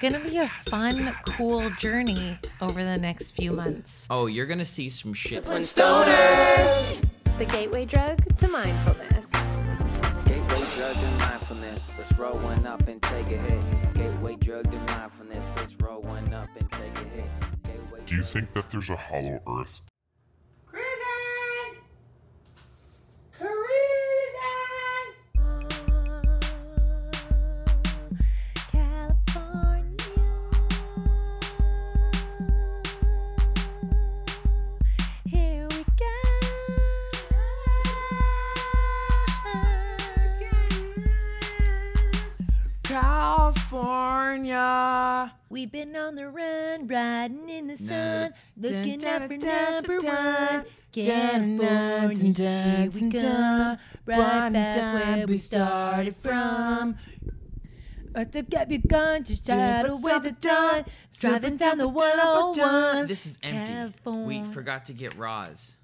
Gonna be a fun, cool journey over the next few months. Oh, you're gonna see some shit. Stoners. The gateway drug to mindfulness. Gateway drug to mindfulness. Let's roll one up and take a hit. Gateway drug to mindfulness. Let's roll one up and take a hit. Gateway Do you think that there's a hollow earth? California. We've been on the run, riding in the sun, looking dun, up for number one. dun, dun, California, dun, here we come, right back where we started from. I took up your gun, just tried to wait the dawn, driving down the 101. This is empty. We California. forgot to get Roz.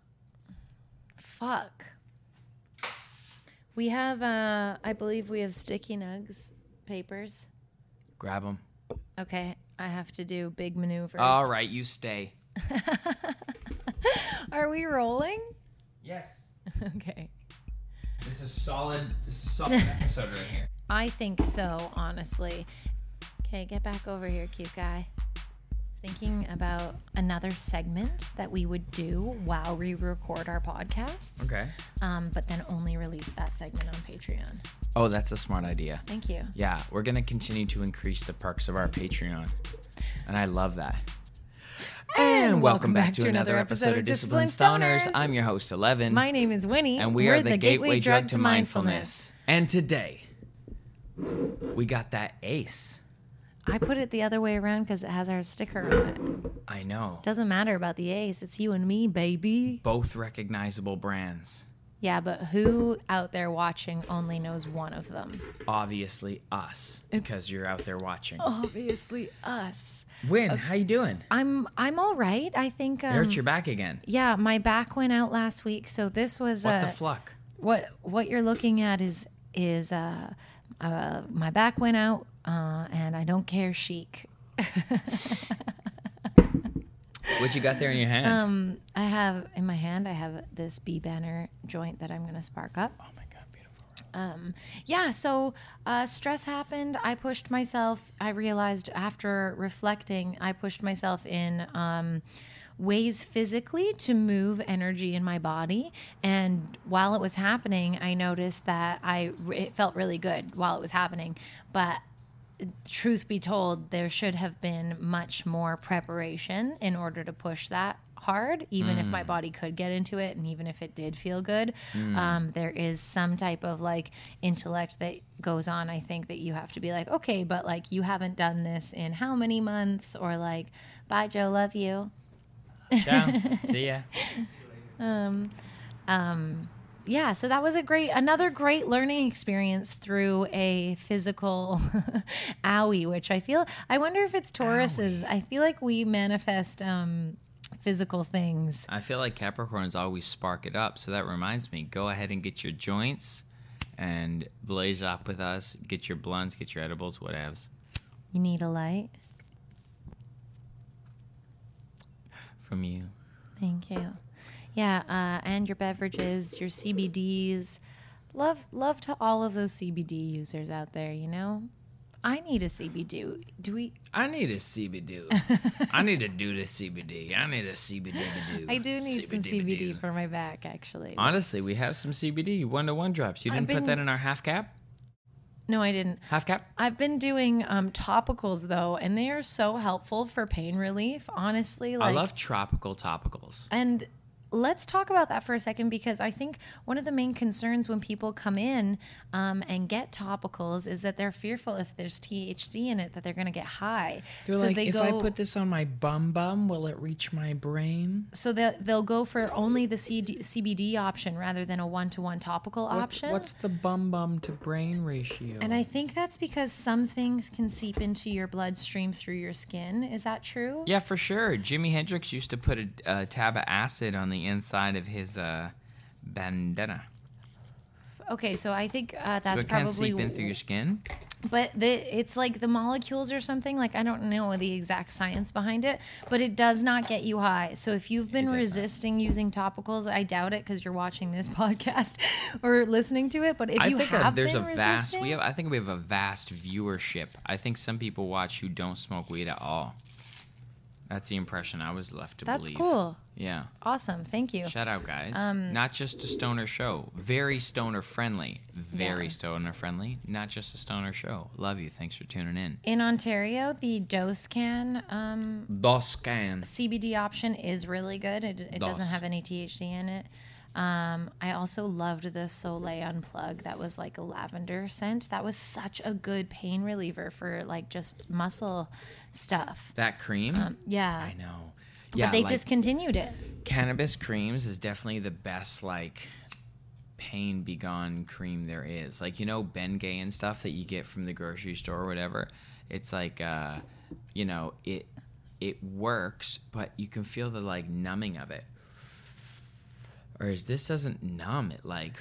Fuck. We have, uh, I believe we have sticky nugs papers. Grab them. Okay, I have to do big maneuvers. All right, you stay. Are we rolling? Yes. Okay. This is solid. This is solid episode right here. I think so, honestly. Okay, get back over here, cute guy. Thinking about another segment that we would do while we record our podcasts. Okay. Um, but then only release that segment on Patreon. Oh, that's a smart idea. Thank you. Yeah, we're gonna continue to increase the perks of our Patreon, and I love that. And welcome back to another episode of Disciplined Stoners. I'm your host, Eleven, My name is Winnie. and we We're are the, gateway drug to mindfulness. And today, we got that ace. I put it the other way around because it has our sticker on it. I know. Doesn't matter about the ace. It's you and me, baby. Both recognizable brands. Yeah, but who out there watching only knows one of them? Obviously, us, because you're out there watching. Obviously, us. Win, how you doing? I'm I'm all right. I think. Um, hurt your back again. yeah, my back went out last week, so this was What uh, the fluck? what what you're looking at is is uh, uh my back went out, uh, and I don't care chic. What you got there in your hand? Um, I have in my hand, I have this B banner joint that I'm gonna spark up. oh my god, beautiful. Um, yeah, so uh, stress happened. I pushed myself. I realized after reflecting, I pushed myself in um, ways physically to move energy in my body. And while it was happening, I noticed that I it felt really good while it was happening, but truth be told, there should have been much more preparation in order to push that hard, even if my body could get into it and even if it did feel good. Um, there is some type of like intellect that goes on. I think that you have to be like, okay, but like you haven't done this in how many months? Or like, bye, Joe, love you. Ciao. See ya. um, um, yeah, so that was a great, another great learning experience through a physical owie, which I feel, I wonder if it's Taurus's. I feel like we manifest um, physical things. I feel like Capricorns always spark it up. So that reminds me, go ahead and get your joints and blaze up with us. Get your blunts, get your edibles, whatevs. You need a light. From you. Thank you. Yeah, uh, and your beverages, your CBDs. Love, love to all of those CBD users out there. You know, I need a CBD. Do we? I need a CBD. I need to do the CBD. I need a CBD to do. I do need some CBD for my back, actually. Honestly, we have some CBD one to one drops. You didn't I've put that in our half cap? No, I didn't. Half cap? I've been doing um, topicals though, and they are so helpful for pain relief. Honestly, like I love tropical topicals. And let's talk about that for a second because I think one of the main concerns when people come in um, and get topicals is that they're fearful if there's THC in it that they're going to get high. They're like, if I put this on my bum bum, will it reach my brain? so they'll, they'll go for only the CD, CBD option rather than a one-to-one topical What- option. What's the bum bum to brain ratio? and I think that's because some things can seep into your bloodstream through your skin. Is that true? Yeah, for sure. Jimi Hendrix used to put a, a tab of acid on the inside of his uh, bandana. Okay, so I think uh, So that's it can't probably seep in through your skin. but the, it's like the molecules or something. Like I don't know the exact science behind it, but it does not get you high. So if you've been does not. resisting using topicals, I doubt it because you're watching this podcast or listening to it. But if I you think have uh, there's a vast. We have. I think we have a vast viewership. I think some people watch who don't smoke weed at all. That's the impression I was left to that's believe. cool. Yeah. Awesome. Thank you. Shout out, guys. Um, not just a stoner show. Very stoner friendly. Very Yeah. stoner friendly. Not just a stoner show. Love you. Thanks for tuning in. In Ontario, the Dosecann um, Dos cans. CBD option is really good. It, it doesn't have any THC in it. Um, I also loved the Solei Unplug. That was like a lavender scent. That was such a good pain reliever for like just muscle stuff. That cream. Yeah. I know. Yeah, but they like, discontinued it. cannabis creams is definitely the best like pain begone cream there is. Like you know Bengay and stuff that you get from the grocery store or whatever. It's like uh you know, it it works, but you can feel the like numbing of it. Whereas this doesn't numb it like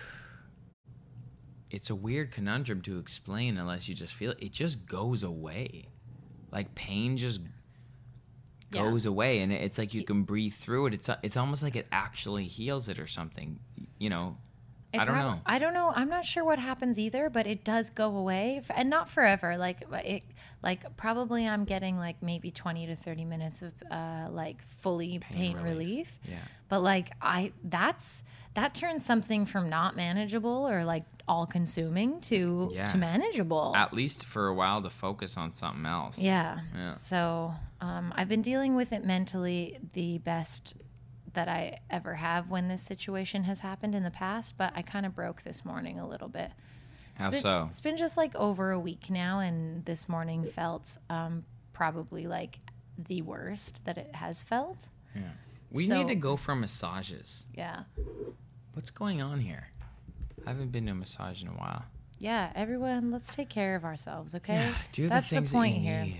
it's a weird conundrum to explain unless you just feel it. It just goes away. Like pain just Yeah. goes away and it's like you can breathe through it. It's it's almost like it actually heals it or something. You know, It I don't prob- know. I don't know. I'm not sure what happens either, but it does go away f- and not forever. Like it, like probably I'm getting like maybe 20 to 30 minutes of uh, like fully pain, relief. relief. Yeah. But like I, that's that turns something from not manageable or like all consuming to Yeah. to manageable. At least for a while to focus on something else. Yeah. Yeah. So um, I've been dealing with it mentally the best that I ever have when this situation has happened in the past, but I kind of broke this morning a little bit. How It's been- so? It's been just like over a week now, and this morning felt um, probably like the worst that it has felt. Yeah. We so- need to go for massages. Yeah. What's going on here? I haven't been to a massage in a while. Yeah, everyone, let's take care of ourselves, okay? Do That's the things the point that you here. need.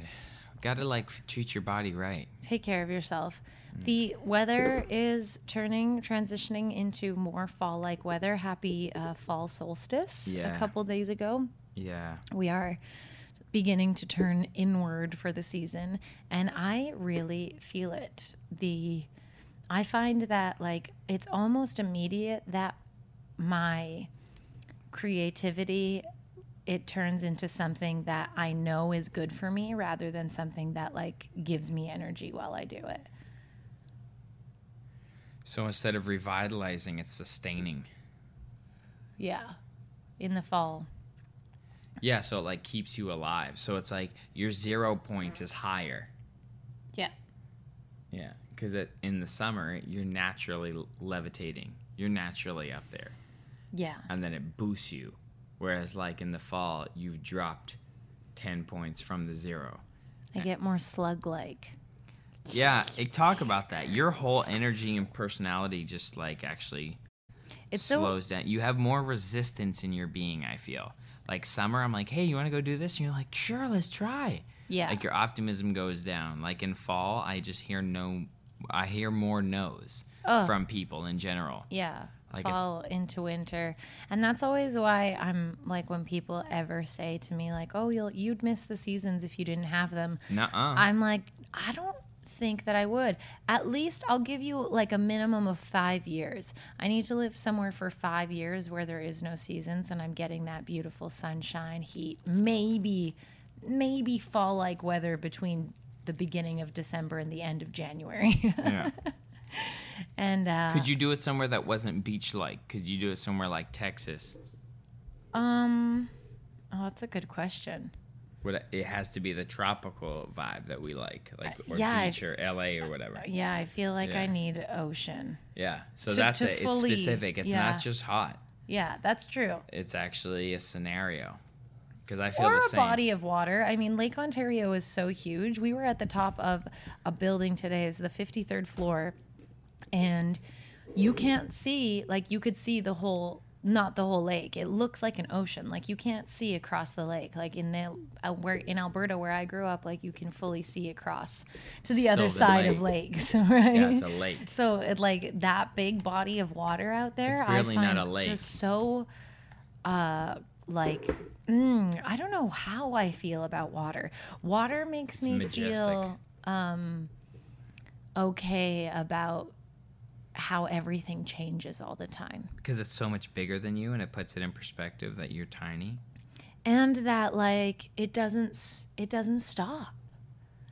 Got to like treat your body right. take care of yourself. The weather is turning, transitioning into more fall like weather. Happy uh, fall solstice Yeah. a couple days ago. Yeah. We are beginning to turn inward for the season, and I really feel it. The I find that like it's almost immediate that my creativity it turns into something that I know is good for me rather than something that like gives me energy while I do it. So instead of revitalizing, it's sustaining. Yeah. In the fall. Yeah, so it like keeps you alive. So it's like your zero point is higher. Yeah. Yeah, because in the summer you're naturally levitating. You're naturally up there, Yeah. and then it boosts you. Whereas like in the fall, you've dropped ten points from the zero. I get more slug like. Yeah, talk about that. Your whole energy and personality just like actually It's so slows down. You have more resistance in your being. I feel like summer. I'm like, hey, you want to go do this? And you're like, sure, let's try. Yeah. Like your optimism goes down. Like in fall, I just hear no. I hear more no's Ugh. from people in general. Yeah. Fall into winter. And that's always why I'm like when people ever say to me like, "Oh, you'll you'd miss the seasons if you didn't have them." Nuh-uh. I'm like, I don't think that I would. At least I'll give you like a minimum of 5 years. I need to live somewhere for 5 years where there is no seasons and I'm getting that beautiful sunshine, heat, maybe maybe fall like weather between the beginning of December and the end of January. yeah. and uh Could you do it somewhere that wasn't beach like? Could you do it somewhere like Texas? Um, oh, that's a good question. Would it, has to be the tropical vibe that we like, like or yeah, I- beach or LA or whatever. Yeah, I feel like I need ocean. Yeah. So To- that's to it. fully- it's specific. It's yeah. not just hot. Yeah, that's true. It's actually a scenario. Because I feel Or the a same. body of water. I mean, Lake Ontario is so huge. We were at the top of a building today. It was the 53rd floor. And you can't see, like, you could see the whole, not the whole lake. It looks like an ocean. Like, you can't see across the lake. Like, in the, uh, where, in Alberta, where I grew up, like, you can fully see across to the other Sylvan side Lake. of lakes, right? Yeah, it's a lake. So it like that big body of water out there, It's I really not find a lake. just so uh, like mm, I don't know how I feel about water. Water makes me majestic. feel um, okay about how everything changes all the time. Because it's so much bigger than you and it puts it in perspective that you're tiny. And that like it doesn't it doesn't stop.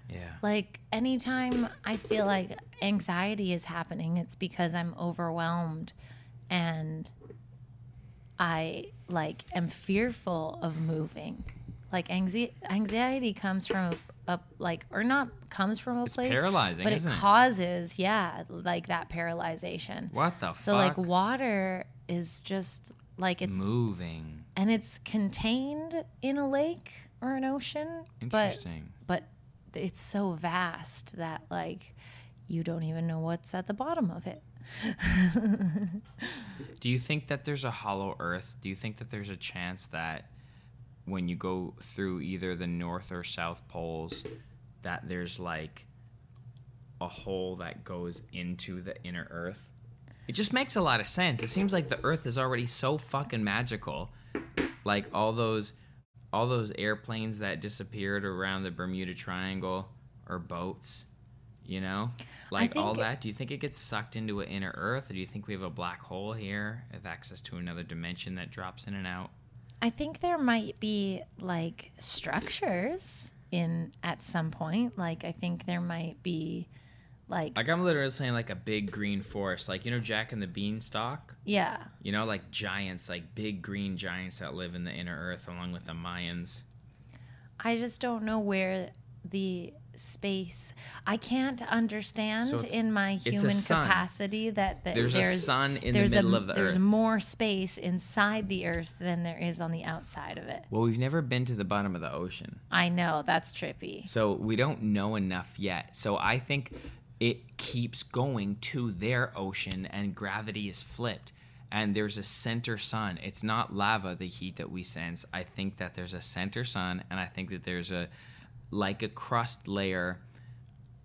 Yeah. Like anytime I feel like anxiety is happening, it's because I'm overwhelmed and I like am fearful of moving. Like anxi- anxiety comes from a like or not comes from a It's place paralyzing, but it isn't it? causes yeah, like that paralyzation. What the fuck So like water is just like it's Moving. and it's contained in a lake or an ocean, but Interesting. but it's so vast that like you don't even know what's at the bottom of it. Do you think that there's a hollow earth? Do you think that there's a chance that when you go through either the north or south poles that there's like a hole that goes into the inner earth? It just makes a lot of sense. It seems like the earth is already so fucking magical. Like all those all those airplanes that disappeared around the Bermuda Triangle or boats, you know? Like all that. Do you think it gets sucked into an inner earth or do you think we have a black hole here with access to another dimension that drops in and out? I think there might be like structures in at some point. Like I think there might be like Like I'm literally saying like a big green forest, like you know Jack and the Beanstalk. yeah. You know, like giants, like big green giants that live in the inner earth along with the Mayans. I just don't know where the space I can't understand So in my human capacity that, that There's a sun in the middle a, of the there's earth. more space inside the earth than there is on the outside of it. Well, we've never been to the bottom of the ocean. I know that's trippy. So we don't know enough yet. So I think it keeps going to their ocean and gravity is flipped. And there's a center sun. It's not lava, the heat that we sense. I think that there's a center sun, and I think that there's a like a crust layer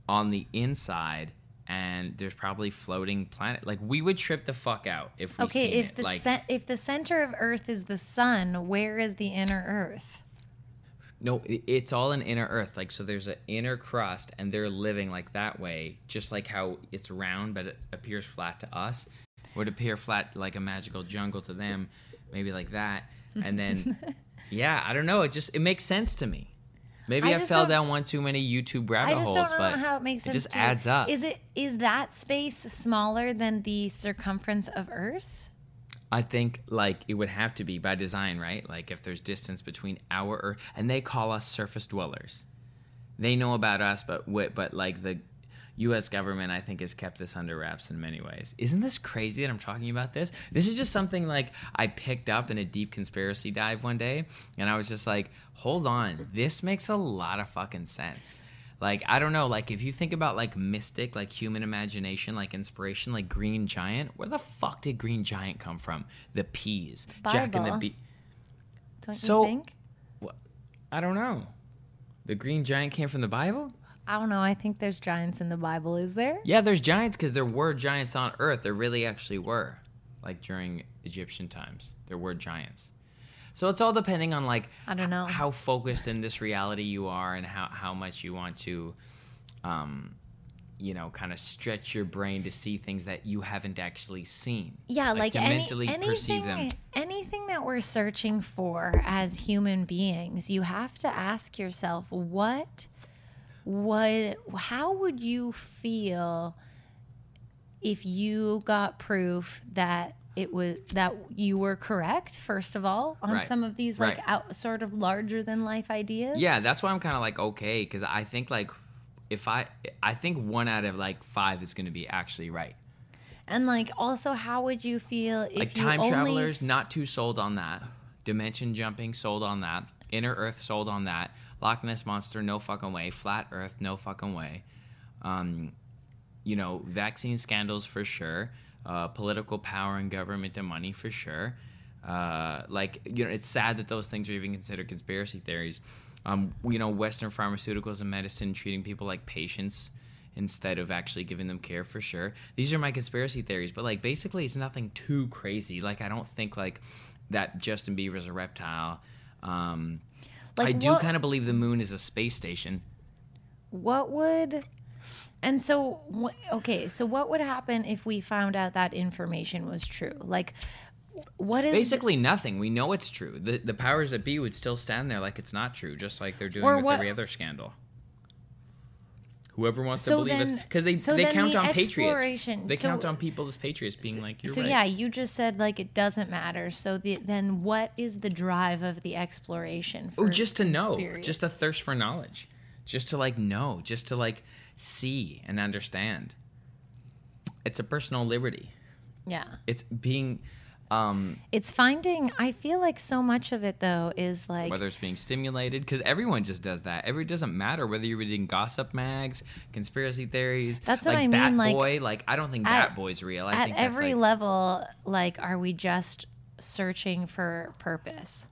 on the inside, and there's probably floating planet. Like we would trip the fuck out if we Okay, if it. the like, cen- if the center of Earth is the sun, where is the inner Earth? No, it's all an inner earth. Like so there's an inner crust and they're living like that way, just like how it's round but it appears flat to us. Would appear flat like a magical jungle to them, maybe like that. And then yeah, I don't know, it just it makes sense to me. Maybe I I, fell down one too many YouTube rabbit I just holes, don't know but how it makes it just to- adds up. Is it is that space smaller than the circumference of Earth? I think like it would have to be by design, right? Like if there's distance between our Earth, and they call us surface dwellers. They know about us, but but like the U.S. government, I think has kept this under wraps in many ways. Isn't this crazy that I'm talking about this? This is just something like I picked up in a deep conspiracy dive one day, and I was just like, hold on, this makes a lot of fucking sense. Like I don't know, like if you think about like mystic, like human imagination, like inspiration, like Green Giant, where the fuck did Green Giant come from? The peas, Jack and the Bible. Bee. Don't So- you think? I don't know. The Green Giant came from the Bible. I don't know. I think there's giants in the Bible. Is there? Yeah, there's giants because there were giants on Earth. There really actually were, like during Egyptian times, there were giants. So it's all depending on like I don't know. how focused in this reality you are and how how much you want to, um, you know, kind of stretch your brain to see things that you haven't actually seen. Yeah, like, to any, mentally perceive them. anything, anything that we're searching for as human beings, you have to ask yourself what, what, how would you feel if you got proof that it was that you were correct first of all on Right. some of these like Right. out sort of larger than life ideas? Yeah, that's why I'm kind of like okay because I think like if I I think one out of like five is going to be actually right. And like also how would you feel if like time only travelers not too sold on that dimension jumping sold on that inner earth sold on that loch ness monster no fucking way flat earth no fucking way um, you know vaccine scandals for sure uh, political power and government and money for sure uh, like you know it's sad that those things are even considered conspiracy theories um, you know western pharmaceuticals and medicine treating people like patients instead of actually giving them care for sure. These are my conspiracy theories, but like basically it's nothing too crazy. Like I don't think like that Justin Bieber's a reptile. Um, Like, I do what- kind of believe the moon is a space station. what would and so wh- okay so what would happen if we found out that information was true like what is Basically, nothing. We know it's true. The the powers that be would still stand there like it's not true, just like they're doing Or with what- every other scandal. Whoever wants So to believe us, because they so they count the on patriots. They so- count on people as patriots, being like, "You're so right." yeah you just said like it doesn't matter so the, then what is the drive of the exploration for Oh, just to know, just a thirst for knowledge, just to like know, just to like see and understand. It's a personal liberty. yeah It's being, um, it's finding i feel like so much of it though is like whether it's being stimulated, because everyone just does that. Every it doesn't matter whether you're reading gossip mags, conspiracy theories. That's what like I mean, Bat like, Boy, like I don't think at- Bat Boy's real. I at think that's every like, level like are we just searching for purpose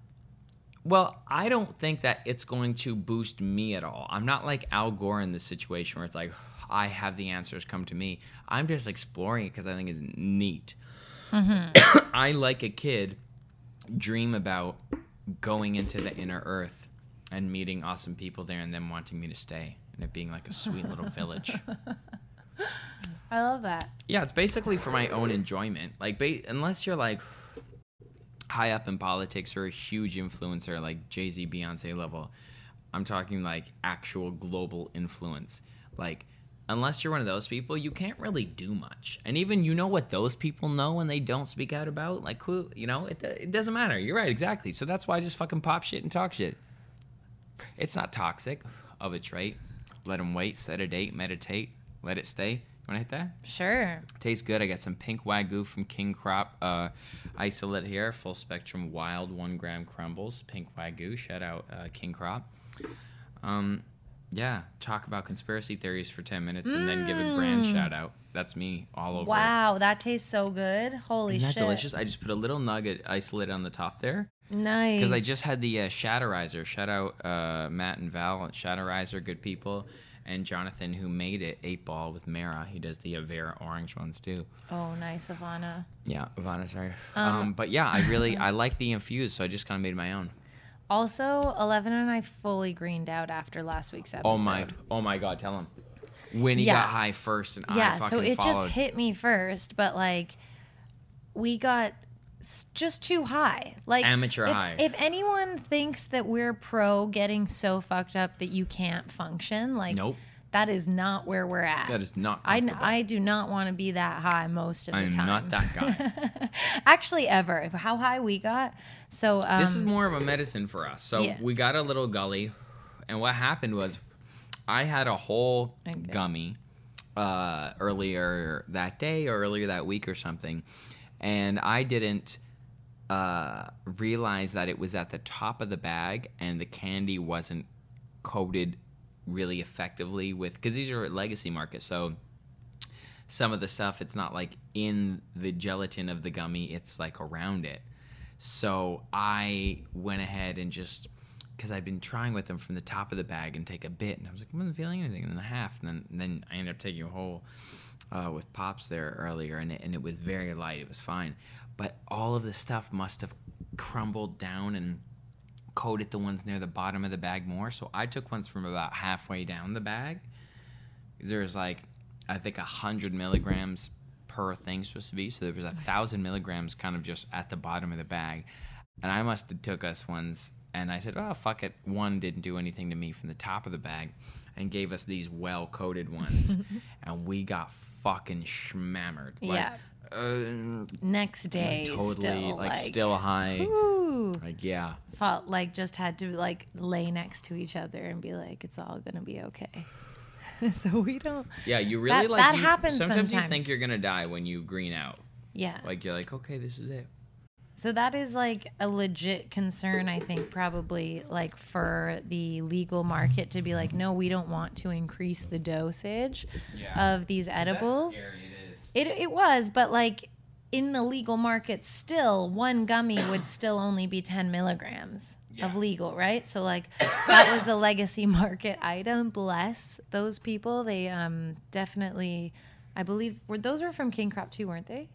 Well, I don't think that it's going to boost me at all. I'm not like Al Gore in this situation where it's like, I have the answers come to me. I'm just exploring it because I think it's neat. Mm-hmm. I, like a kid, dream about going into the inner earth and meeting awesome people there and them wanting me to stay and it being like a sweet little village. i love that Yeah, it's basically for my own enjoyment. Like, ba- unless you're like high up in politics or a huge influencer like Jay Z, Beyonce level, I'm talking like actual global influence. Like, unless you're one of those people, you can't really do much. And even you know what those people know and they don't speak out about. Like, who, you know, it, it doesn't matter. You're right, exactly. So that's why I just fucking pop shit and talk shit. It's not toxic of a trait. Let them wait, set a date, meditate, let it stay. You want to hit that? sure Tastes good. I got some pink wagyu from King Crop uh, isolate here. Full spectrum wild one gram crumbles. Pink wagyu. Shout out uh, King Crop. Um, yeah, talk about conspiracy theories for ten minutes and then give a brand shout out. That's me all over. it. Wow, that tastes so good. Holy Isn't that shit. delicious? I just put a little nugget isolate on the top there Nice. because I just had the uh, Shatterizer. Shout out uh, Matt and Val at Shatterizer, good people, and Jonathan who made it. Eight Ball with Mara. He does the Avera orange ones too. Oh, nice, Ivana. Yeah, Ivana, sorry. Um, but yeah, I really I like the infused, so I just kind of made my own. Also, Eleven and I fully greened out after last week's episode. Oh my, oh my God, tell him. When he Yeah. got high first, and I Yeah, so it followed. just hit me first, but like we got s- just too high. Like Amateur if, high. If anyone thinks that we're pro getting so fucked up that you can't function, like Nope. that is not where we're at. That is not I. I do not want to be that high most of the I'm time. not that guy. Actually, ever. How high we got. So um, this is more of a medicine for us. So Yeah. we got a little gully, and what happened was, I had a whole Okay. gummy uh, earlier that day or earlier that week or something, and I didn't uh, realize that it was at the top of the bag and the candy wasn't coated really effectively with because these are legacy markets, so some of the stuff it's not like in the gelatin of the gummy it's like around it so i went ahead and just because i've been trying with them from the top of the bag and take a bit and i was like i wasn't feeling anything and then a half and then, and then i ended up taking a whole uh, with pops there earlier and it, and it was very light it was fine. But all of the stuff must have crumbled down and coated the ones near the bottom of the bag more. So i took ones from about halfway down the bag. There's like I think hundred milligrams per thing supposed to be. So there was a thousand milligrams kind of just at the bottom of the bag, and I must have took us ones. And I said, "Oh fuck it." One didn't do anything to me from the top of the bag, and gave us these well coated ones, and we got fucking schmammered. Like, Yeah. Uh, next day. totally still, like, like still high. Ooh. Like yeah. felt like just had to like lay next to each other and be like, it's all gonna be okay. so we don't. Yeah, you really That- like that you- happens Sometimes, sometimes you think you're gonna die when you green out. Yeah. Like you're like, okay, this is it. So that is like a legit concern, I think, probably like for the legal market to be like, no, we don't want to increase the dosage Yeah. of these edibles. That's scary, it is. It it was, but like in the legal market, still one gummy would still only be ten milligrams Yeah. of legal, right? So like that was a legacy market item. Bless those people. They um definitely, I believe, were those were from King Crop too, weren't they?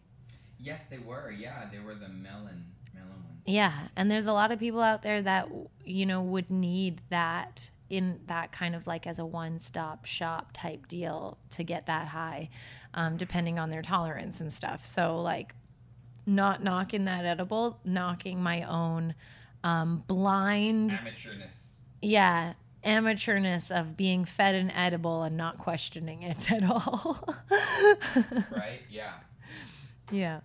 Yes, they were. Yeah, they were the melon melon one. Yeah, and there's a lot of people out there that you know would need that in that kind of like as a one-stop shop type deal to get that high, um, depending on their tolerance and stuff. So like, not knocking that edible, knocking my own um, blind, Amateurness. yeah, amateurness of being fed an edible and not questioning it at all. Right? Yeah. yeah.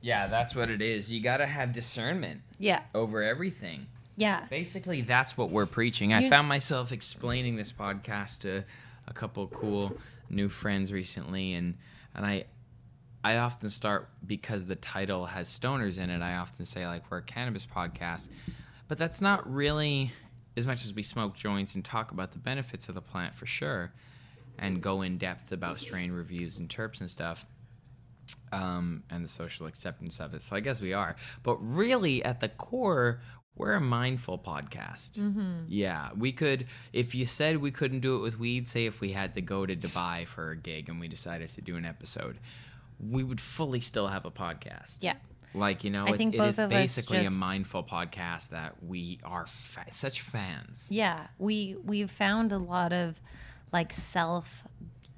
Yeah, that's what it is. You got to have discernment Yeah. over everything. Yeah. Basically, that's what we're preaching. I found myself explaining this podcast to a couple cool new friends recently, and and I I often start because the title has stoners in it. I often say like we're a cannabis podcast, but that's not really as much as we smoke joints and talk about the benefits of the plant for sure, and go in depth about strain reviews and terps and stuff um, and the social acceptance of it. So I guess we are. But really, at the core, we're a mindful podcast. Yeah, we could, if you said we couldn't do it with weed, say if we had to go to Dubai for a gig and we decided to do an episode, we would fully still have a podcast. Yeah. Like, you know, I it- think it both is of us basically just- a mindful podcast that we are fa- such fans. Yeah, we we've found a lot of like self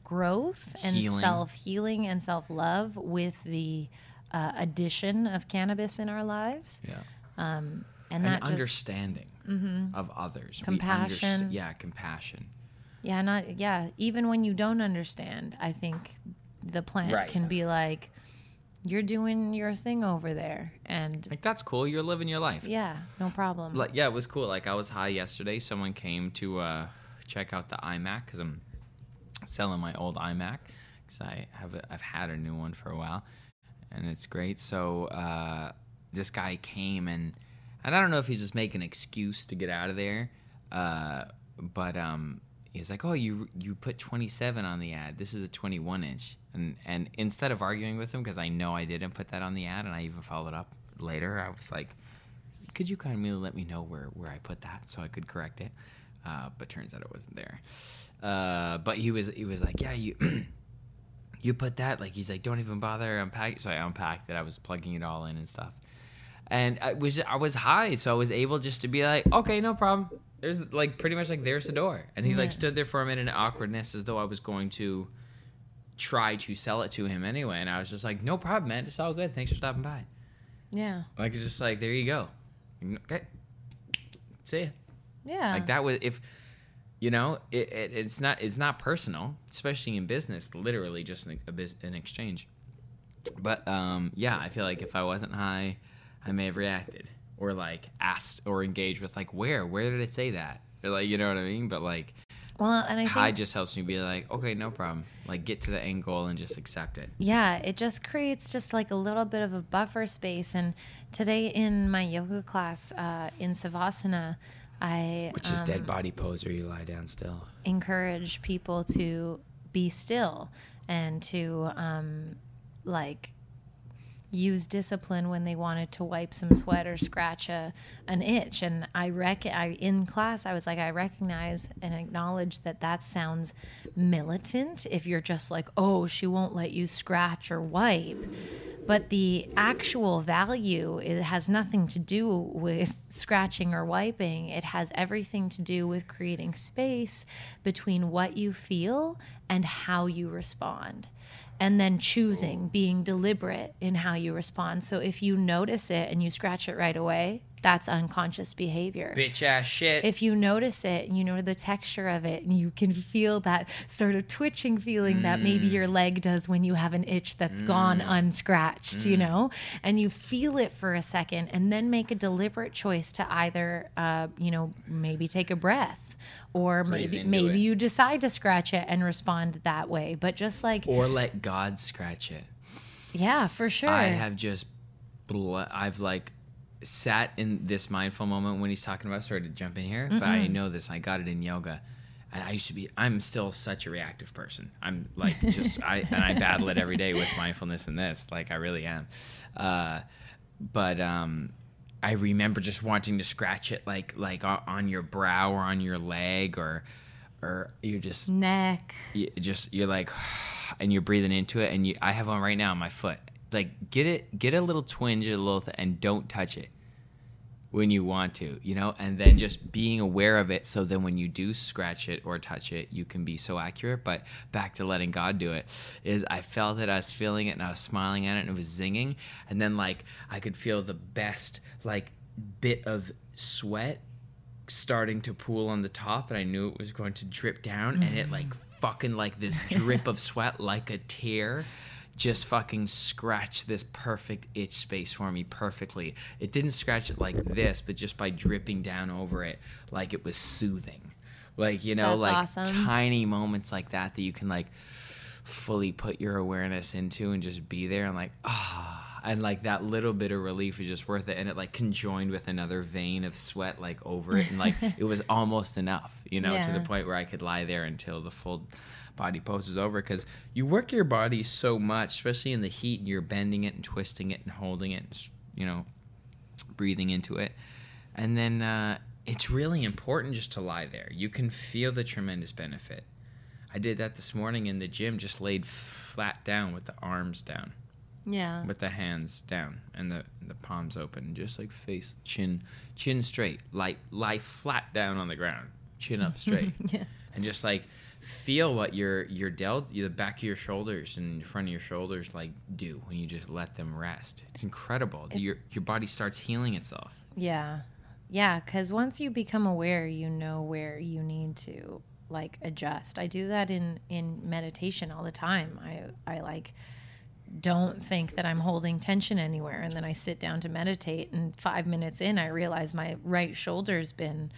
growth and self healing and self love with the uh, addition of cannabis in our lives, Yeah. and And that just Mm-hmm. understanding of others. Compassion. yeah, compassion. yeah, not yeah. Even when you don't understand, I think the plant Right. can be like, "You're doing your thing over there," and Like, that's cool. You're living your life. yeah, no problem. like yeah it was cool like i was high yesterday someone came to uh check out the imac because i'm selling my old imac because i have a, i've had a new one for a while and it's great so uh this guy came and and i don't know if he's just making an excuse to get out of there uh but um he's like oh you you put 27 on the ad this is a 21 inch and and instead of arguing with him because i know i didn't put that on the ad and i even followed up later i was like could you kindly let me know where, where I put that so I could correct it? Uh, but turns out it wasn't there. Uh, but he was he was like, yeah, you you put that like he's like, don't even bother unpack. So I unpacked it. I was plugging it all in and stuff. And I was I was high, so I was able just to be like, okay, no problem. There's like pretty much like there's the door, and he like stood there for a minute in awkwardness as though I was going to try to sell it to him anyway. And I was just like, no problem, man. It's all good. Thanks for stopping by. yeah, Like it's just like there you go. Okay. See ya. yeah, Like that was if you know it, it, it's not it's not personal, especially in business. Literally just an, a, an exchange. But um, yeah, I feel like if I wasn't high, I may have reacted or like asked or engaged with like where where did it say that or like you know what I mean. But like Well, and I high just helps me be like okay, no problem. Like get to the end goal and just accept it. Yeah, it just creates just like a little bit of a buffer space. And today in my yoga class uh, in Savasana, I Which is um, dead body pose where you lie down still. encourage people to be still and to um, like use discipline when they wanted to wipe some sweat or scratch a an itch. And i rec i in class i was like i recognize and acknowledge that that sounds militant if you're just like oh she won't let you scratch or wipe. But the actual value it has nothing to do with scratching or wiping. It has everything to do with creating space between what you feel and how you respond and then choosing oh. being deliberate in how you respond. So if you notice it and you scratch it right away that's unconscious behavior. Bitch ass shit. if you notice it and you know the texture of it and you can feel that sort of twitching feeling that maybe your mm. leg does when you have an itch that's gone mm. unscratched you mm. know and you feel it for a second and then make a deliberate choice to either uh, you know maybe take a breath or maybe maybe it. you decide to scratch it and respond that way but just like or let God scratch it. yeah for sure I have just, bl- I've like sat in this mindful moment when he's talking about. Sorry to jump in here, but I know this. I got it in yoga, and I used to be. I'm still such a reactive person. I'm like just I and I battle it every day with mindfulness and this. Like I really am. Uh, but um, I remember just wanting to scratch it like like on your brow or on your leg or or you just neck. you just you're like and you're breathing into it and you I have one right now on my foot. Like get it get a little twinge a little th- and don't touch it when you want to you know and then just being aware of it so then when you do scratch it or touch it you can be so accurate. But back to letting god do it is i felt it i was feeling it and i was smiling at it and it was zinging. And then like i could feel the best like bit of sweat starting to pool on the top and I knew it was going to drip down and it like mm. fucking like this drip of sweat like a tear just fucking scratch this perfect itch space for me perfectly. It didn't scratch it like this, but just by dripping down over it like it was soothing. Like, you know, That's like awesome. tiny moments like that that you can like fully put your awareness into and just be there and like ah and like that little bit of relief is just worth it and it like conjoined with another vein of sweat like over it and like it was almost enough you know to the point where i could lie there until the full body pose is over because you work your body so much especially in the heat and you're bending it and twisting it and holding it and you know breathing into it. And then uh, it's really important just to lie there. You can feel the tremendous benefit. I did that this morning in the gym, just laid flat down with the arms down, Yeah. with the hands down and the the palms open, just like face chin chin straight, lie lie flat down on the ground, chin up straight, Yeah. and just like feel what your your delt, the back of your shoulders and the front of your shoulders like do when you just let them rest. It's incredible. your your body starts healing itself. Yeah. Yeah, cuz once you become aware, you know where you need to like adjust. I do that in in meditation all the time. I I like don't think that I'm holding tension anywhere and then I sit down to meditate and 5 minutes in I realize my right shoulder's been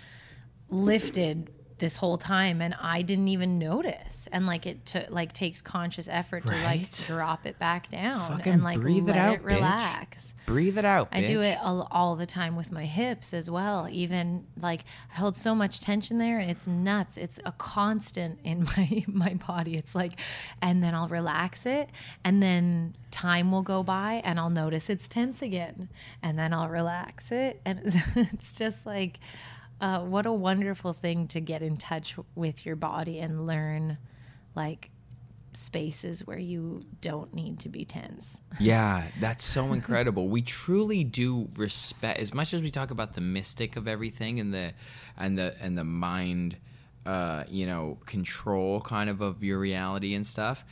lifted this whole time and I didn't even notice and like it took like takes conscious effort to like drop it back down Fucking and like breathe it let out, it bitch. relax. Breathe it out. I do it all, all the time with my hips as well. Even like I hold so much tension there, it's nuts. It's a constant in my my body. It's like, and then I'll relax it, and then time will go by, and I'll notice it's tense again, and then I'll relax it, and it's just like, uh, what a wonderful thing to get in touch with your body and learn, like spaces where you don't need to be tense. Yeah, that's so incredible. we truly do respect as much as we talk about the mystic of everything and the and the and the mind uh, you know, control kind of of your reality and stuff.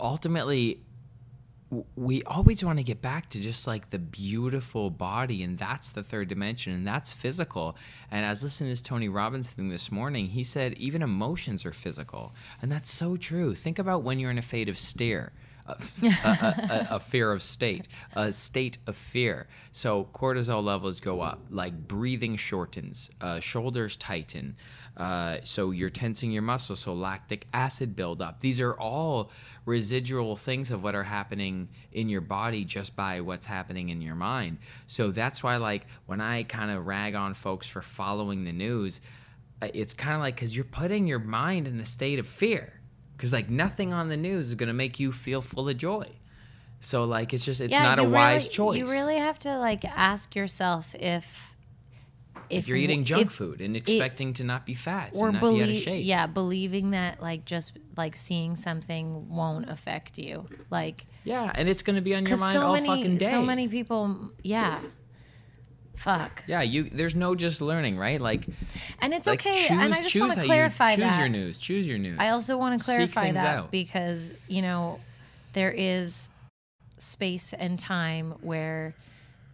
Ultimately, we always want to get back to just like the beautiful body and that's the third dimension and that's physical. And i was listening to tony robbins thing this morning he said even emotions are physical and that's so true. Think about when you're in a fate of stare a, a, a, fear of state a state of fear. So cortisol levels go up like breathing shortens uh, shoulders tighten uh, so you're tensing your muscles so lactic acid buildup. These are all residual things of what are happening in your body just by what's happening in your mind. So that's why like when i kind of rag on folks for following the news uh, it's kind of like because you're putting your mind in a state of fear because like nothing on the news is going to make you feel full of joy. So like it's just it's not a wise really- choice You really have to like ask yourself if if you're eating junk if- food and expecting to not be fat or and not be out of believe shape. yeah believing that like just like seeing something won't affect you. Like yeah and it's going to be on your mind so all many fucking day. so many people yeah fuck yeah you there's no just learning right like and it's like okay choose, and i just choose want to you- clarify choose that your news choose your news I also want to clarify that out. because, you know, there is space and time where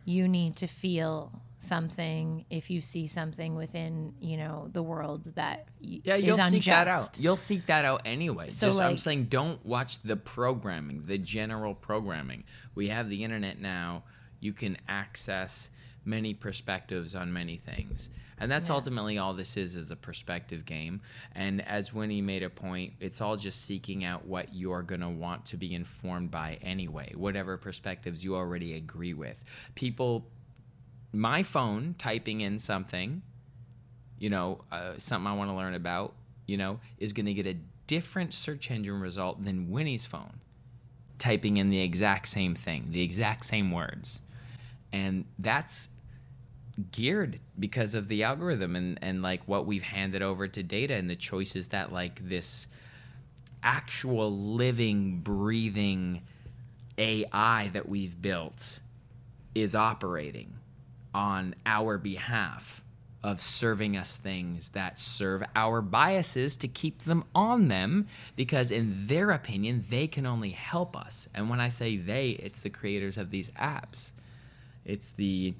you need to feel something if you see something within, you know, the world that Yeah, is you'll unjust. seek that out. You'll seek that out anyway. So, Just I'm saying, don't watch the programming, the general programming. We have the internet now. You can access many perspectives on many things, and that's Yeah. ultimately all this is: is a perspective game. And as Winnie made a point, it's all just seeking out what you're gonna want to be informed by anyway, whatever perspectives you already agree with. People, my phone typing in something you know, uh, something I want to learn about, you know, is going to get a different search engine result than Winnie's phone, typing in the exact same thing, the exact same words. And that's geared because of the algorithm and, and like what we've handed over to data and the choices that like this actual living, breathing AI that we've built is operating on our behalf of serving us things that serve our biases to keep them on them because in their opinion they can only help us. And when i say they it's the creators of these apps. It's the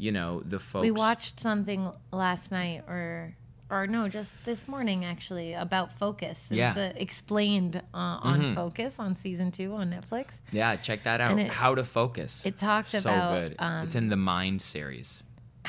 you know the folks We watched something last night, or or no, just this morning actually about focus. It Yeah. the explained uh, on focus on season two on Netflix. yeah check that out it- how to focus it talked so about, good it's um, in the mind series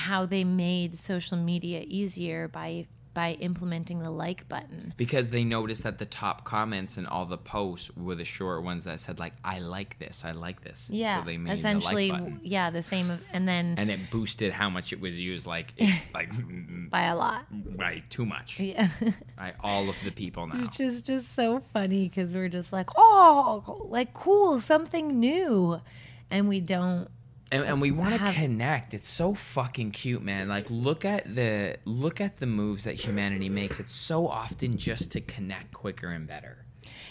How they made social media easier by by implementing the like button. because they noticed that the top comments and all the posts were the short ones that said like i like this i like this Yeah, so they made essentially, the like yeah, the same. And then and it boosted how much it was used like it, like by a lot. by too much Yeah. by all of the people now Which is just so funny because we're just like, oh, like cool, something new. And we don't. And, and we want to connect. It's so fucking cute man. Like look at the look at the moves that humanity makes. It's so often just to connect quicker and better.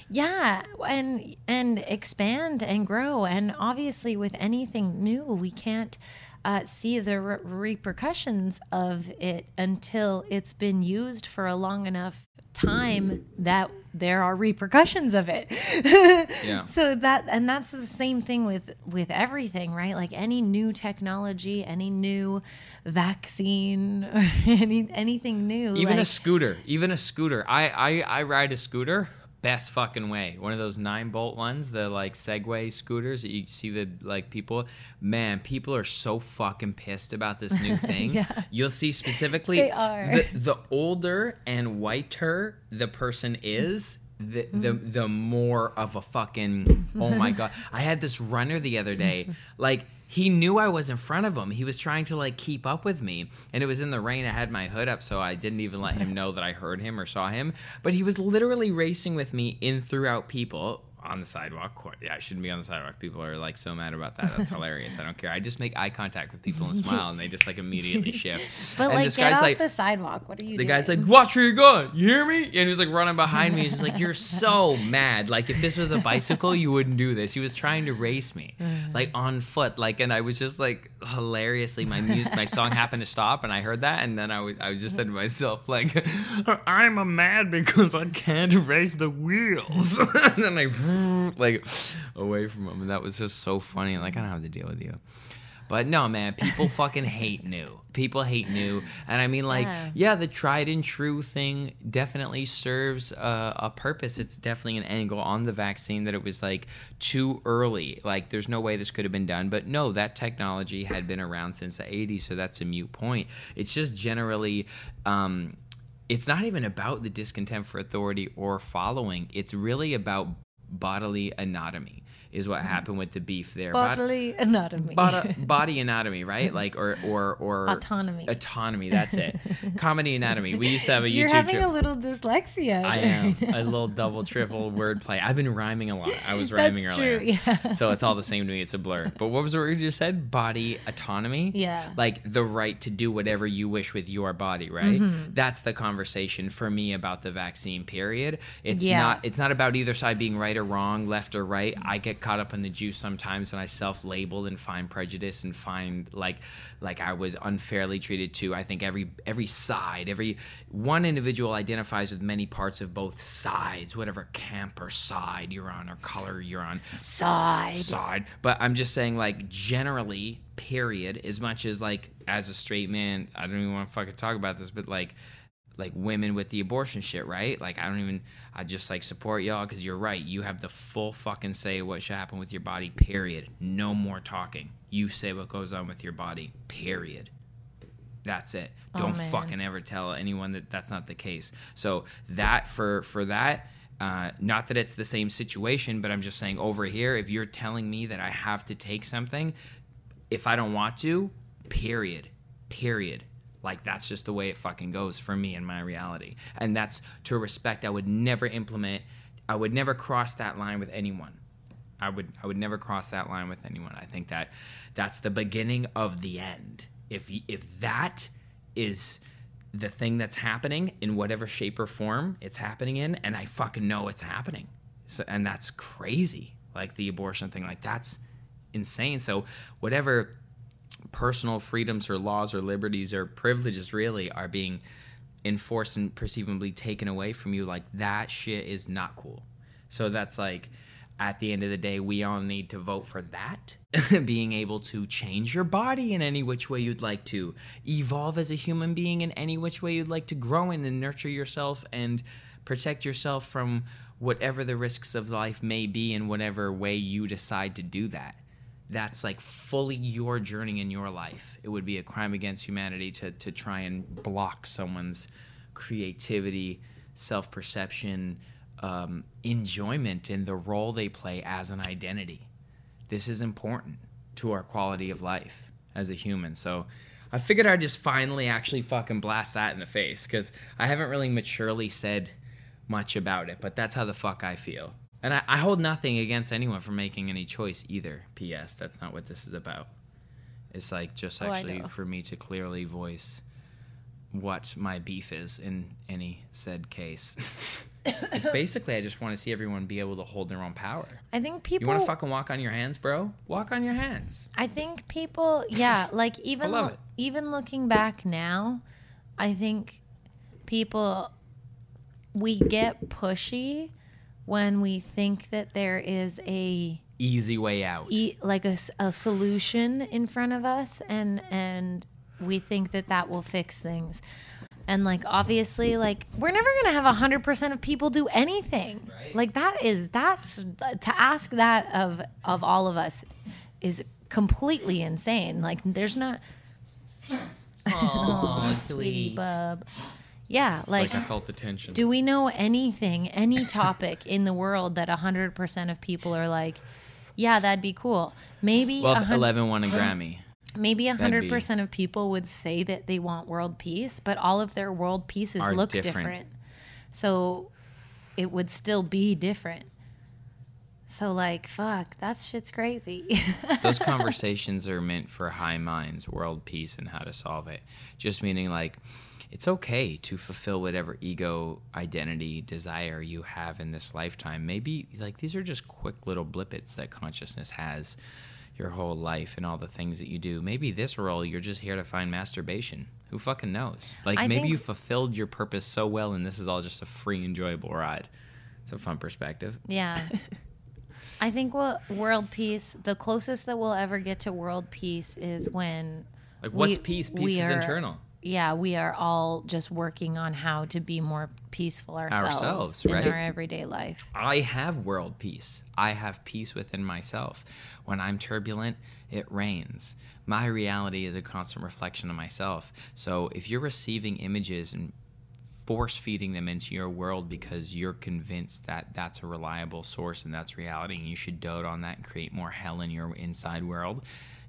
Yeah, and and expand and grow, and obviously with anything new, we can't uh, see the re- repercussions of it until it's been used for a long enough time that there are repercussions of it. Yeah. So that and that's the same thing with with everything, right? Like any new technology, any new vaccine, or any anything new, even a scooter even a scooter I, I i ride a scooter best fucking way. One of those Ninebot ones the like segway scooters that you see the like people. Man people are so fucking pissed about this new thing. Yeah. you'll see specifically They are. The, the older and whiter the person is the, the mm-hmm. the more of a fucking oh my god. I had this runner the other day. Like he knew I was in front of him. He was trying to like keep up with me. And it was in the rain. I had my hood up, so I didn't even let him know that I heard him or saw him. But he was literally racing with me in throughout people on the sidewalk. Yeah, I shouldn't be on the sidewalk. People are like so mad about that. That's hilarious. I don't care. I just make eye contact with people and smile, and they just like immediately shift. But and like, this get guy's off like, the sidewalk. What are you the doing? guy's like, "Watch where you're going." You hear me? And he's like running behind me. He's just like, "You're so mad. Like if this was a bicycle, you wouldn't do this." He was trying to race me, uh. like on foot. Like, and I was just like hilariously. My music, my song happened to stop, and I heard that, and then I was, I was just said to myself, like, "I'm a mad because I can't race the wheels." and then I, like, away from him, and that was just so funny. Like, I don't have to deal with you. But no, man, people fucking hate new. People hate new, and I mean, like, Yeah. yeah, the tried and true thing definitely serves a, a purpose. It's definitely an angle on the vaccine that it was like too early. Like, there's no way this could have been done. But no, that technology had been around since the 80s, so that's a mute point. It's just generally. Um, it's not even about the discontent for authority or following. It's really about bodily anatomy, is what happened with the beef there. Bod- bodily anatomy. body, body anatomy, right? Like or or or Autonomy. Autonomy. That's it. Comedy anatomy. We used to have a You're YouTube. having channel. a little dyslexia. I am a little double triple wordplay. I've been rhyming a lot. I was rhyming That's earlier, true, yeah. so it's all the same to me. It's a blur. But what was what you just said? Body autonomy. Yeah. like the right to do whatever you wish with your body. Right. Mm-hmm. That's the conversation for me about the vaccine. Period. It's Yeah. not. It's not about either side being right or wrong, left or right. I get caught up in the juice sometimes, and I self-label and find prejudice and find like like I was unfairly treated too. I think every every side, every one individual identifies with many parts of both sides, whatever camp or side you're on or color you're on Side. side. But I'm just saying, like, generally, period, as much as, like, as a straight man, I don't even want to fucking talk about this, but, like, like women with the abortion shit, right? Like, I don't even, I just, like, support y'all because you're right. You have the full fucking say what should happen with your body, period. No more talking. You say what goes on with your body, period. That's it. Oh, Don't man. fucking ever tell anyone that that's not the case. So that for for that, uh, not that it's the same situation, but I'm just saying over here, if you're telling me that I have to take something, if I don't want to, period, period. Like that's just the way it fucking goes for me in my reality, and that's to respect. I would never implement. I would never cross that line with anyone. I would I would never cross that line with anyone. I think that that's the beginning of the end. If if that is the thing that's happening in whatever shape or form it's happening in, and I fucking know it's happening, so, and that's crazy. like the abortion thing. Like that's insane. So whatever personal freedoms or laws or liberties or privileges really are being enforced and perceivably taken away from you, like that shit is not cool. So that's like at the end of the day, we all need to vote for that. Being able to change your body in any which way you'd like to, evolve as a human being in any which way you'd like to grow in and nurture yourself and protect yourself from whatever the risks of life may be in whatever way you decide to do that. That's like fully your journey in your life. It would be a crime against humanity to, to try and block someone's creativity, self perception, um, enjoyment in the role they play as an identity. This is important to our quality of life as a human. So I figured I'd just finally actually fucking blast that in the face because I haven't really maturely said much about it, but that's how the fuck I feel. And I, I hold nothing against anyone for making any choice either. P.S. That's not what this is about. It's like just Oh, actually for me to clearly voice what my beef is in any said case. it's basically I just want to see everyone be able to hold their own power. I think people. You want to fucking walk on your hands, bro? Walk on your hands. I think people, yeah, like even lo- even looking back now, I think people we get pushy when we think that there is a Easy way out. e- like a solution in front of us and and we think that that will fix things. And like obviously like we're never to have 100% of people do anything. Right. Like that is that's to ask that of of all of us is completely insane. Like there's not Oh, sweetie bub. Yeah, Like, like, I felt the tension. do we know anything, any topic in the world that 100% of people are like, yeah, that'd be cool. Maybe well, a if hun- 11 won a Grammy. maybe that'd be- 100% of people would say that they want world peace, but all of their world pieces look different. different. So it would still be different. So like, fuck, that shit's crazy. Those conversations are meant for high minds, world peace, and how to solve it. Just meaning like it's okay to fulfill whatever ego, identity, desire you have in this lifetime. Maybe like these are just quick little blippets that consciousness has your whole life and all the things that you do. Maybe this role you're just here to find masturbation. Who fucking knows? Like I maybe you fulfilled your purpose so well and this is all just a free enjoyable ride. It's a fun perspective. Yeah. I think what world peace, the closest that we'll ever get to world peace is when Like what's we- peace? Peace is are- internal. Yeah, we are all just working on how to be more peaceful ourselves, Ourselves, in right? our everyday life. I have world peace. I have peace within myself. When I'm turbulent, it rains. My reality is a constant reflection of myself. So if you're receiving images and force feeding them into your world because you're convinced that that's a reliable source and that's reality and you should dote on that and create more hell in your inside world,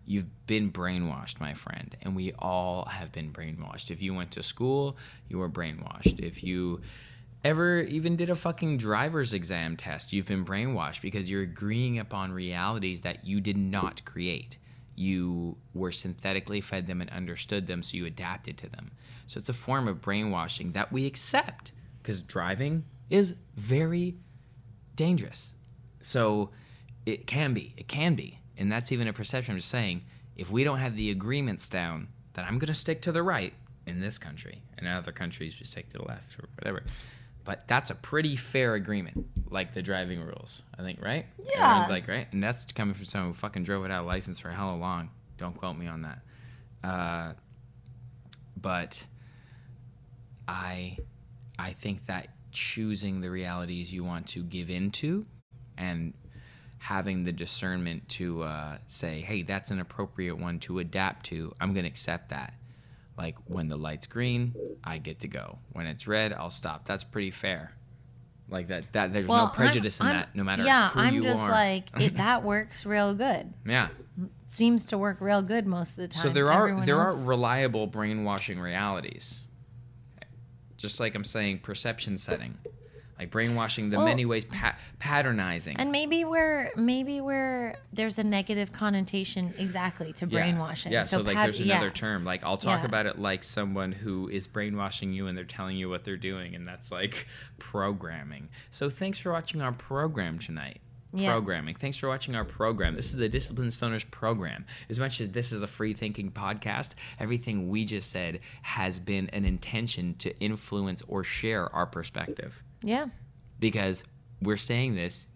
you've been brainwashed, my friend. And we all have been brainwashed. If you went to school, you were brainwashed. If you ever even did a fucking driver's exam test, you've been brainwashed because you're agreeing upon realities that you did not create. You were synthetically fed them and understood them, so you adapted to them. So it's a form of brainwashing that we accept because driving is very dangerous. So it can be. It can be. And that's even a perception. I'm just saying, if we don't have the agreements down that I'm going to stick to the right in this country, and in other countries we stick to the left or whatever. But that's a pretty fair agreement, like the driving rules, I think, right? Yeah. Everyone's like, right? And that's coming from someone who fucking drove without a license for hella long. Don't quote me on that. Uh, but I I think that choosing the realities you want to give into and having the discernment to uh, say, hey, that's an appropriate one to adapt to, I'm going to accept that. Like when the light's green, I get to go. When it's red, I'll stop. That's pretty fair. Like that, that there's no I'm- prejudice I'm- in that, no matter Yeah, who I'm you just are. like it, that works real good. yeah. Seems to work real good most of the time. So there are Everyone there else- are reliable brainwashing realities. Just like I'm saying, perception setting, like brainwashing the Well- many ways, pa- patternizing. And maybe we're maybe we're there's a negative connotation exactly to Yeah. brainwashing. Yeah, so, like pat- there's another yeah. term. Like I'll talk Yeah. about it like someone who is brainwashing you and they're telling you what they're doing, and that's like programming. So thanks for watching our program tonight. Yeah. programming. Thanks for watching our program. This is the Discipline Stoners program. As much as this is a free thinking podcast, everything we just said has been an intention to influence or share our perspective. Yeah. Because we're saying this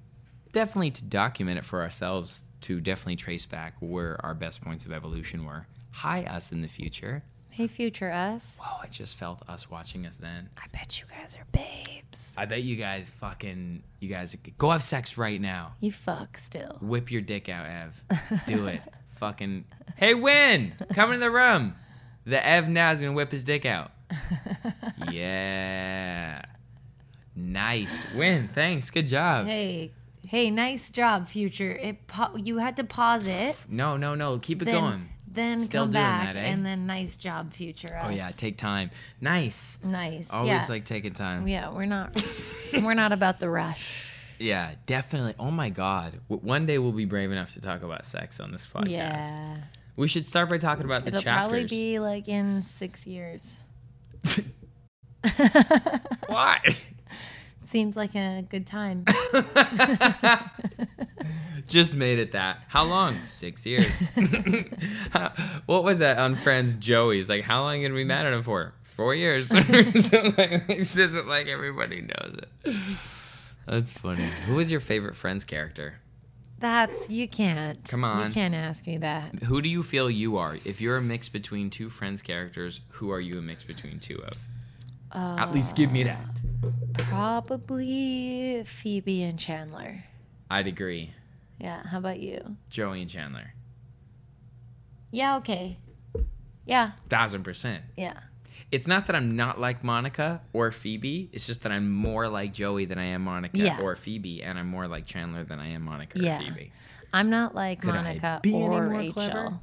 definitely to document it for ourselves, to definitely trace back where our best points of evolution were. Hi, us in the future. Hey, future us. Wow, I just felt us watching us then. I bet you guys are babes. I bet you guys fucking, you guys go have sex right now. You fuck still. Whip your dick out, Ev. Do it. fucking. Hey, Win, come in the room. The Ev now is gonna whip his dick out. yeah. Nice. Win. Thanks. Good job. Hey, hey, nice job, future. It pa- you had to pause it. No, no, no. Keep it Then, going. then Still come doing back, that, eh? and then nice job, future us. Oh yeah, take time. Nice. nice. Always yeah. like taking time. yeah, we're not, we're not about the rush. Yeah, definitely. Oh my God. One day we'll be brave enough to talk about sex on this podcast. Yeah, We should start by talking about the it'll chapters. probably be like in six years. Why? Seems like a good time. Just made it that. How long? Six years. what was that on Friends? Joey's like, how long had we mad at him for? Four years. he says it like everybody knows it. That's funny. Who was your favorite Friends character? That's you can't. Come on. you can't ask me that. Who do you feel you are? If you're a mix between two Friends characters, who are you a mix between two of? Uh, At least give me that. Probably Phoebe and Chandler. I'd agree. Yeah. How about you? Joey and Chandler. Yeah. Okay. Yeah. Thousand percent. Yeah. It's not that I'm not like Monica or Phoebe. It's just that I'm more like Joey than I am Monica Yeah. or Phoebe, and I'm more like Chandler than I am Monica Yeah. or Phoebe. I'm not like Could Monica or Rachel. clever?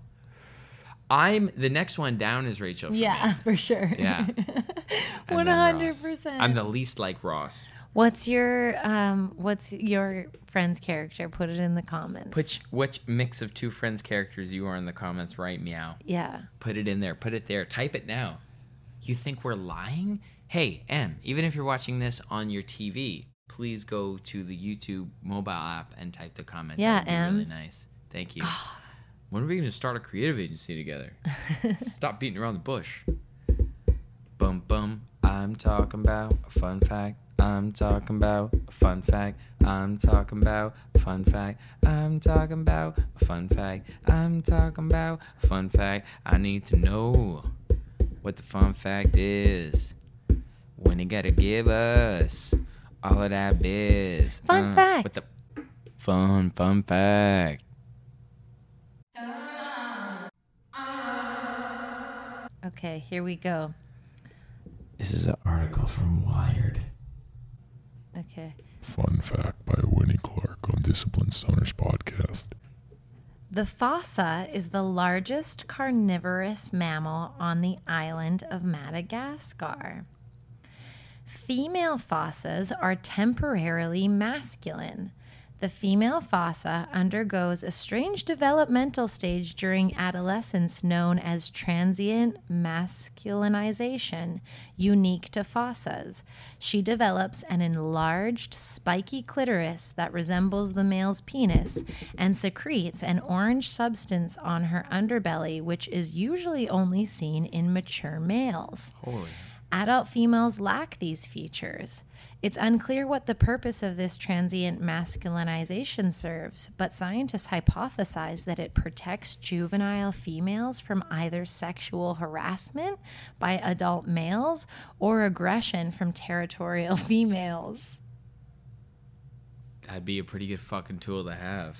I'm the next one down is Rachel. For Yeah, me. for sure. Yeah. One hundred percent. I'm the least like Ross. What's your um? What's your friend's character? Put it in the comments. Which which mix of two friends characters you are in the comments right meow. yeah. Put it in there. Put it there. Type it now. You think we're lying? Hey, M, even if you're watching this on your TV, please go to the YouTube mobile app and type the comment. Yeah, that would be M. really nice. Thank you. When are we going to start a creative agency together? Stop beating around the bush. Bum bum. I'm talking about a fun fact. I'm talking about a fun fact. I'm talking about a fun fact. I'm talking about a fun fact. I'm talking about a fun fact. I need to know what the fun fact is. When you gotta give us all of that biz. Fun uh, fact. What the fun fun fact? Okay, here we go. This is an article from Wired. Okay. Fun fact by Winnie Clark on Discipline Stoners podcast. The fossa is the largest carnivorous mammal on the island of Madagascar. Female fossas are temporarily masculine. The female fossa undergoes a strange developmental stage during adolescence known as transient masculinization, unique to fossas. She develops an enlarged, spiky clitoris that resembles the male's penis and secretes an orange substance on her underbelly, which is usually only seen in mature males. Holy. Adult females lack these features. It's unclear what the purpose of this transient masculinization serves, but scientists hypothesize that it protects juvenile females from either sexual harassment by adult males or aggression from territorial females. That'd be a pretty good fucking tool to have.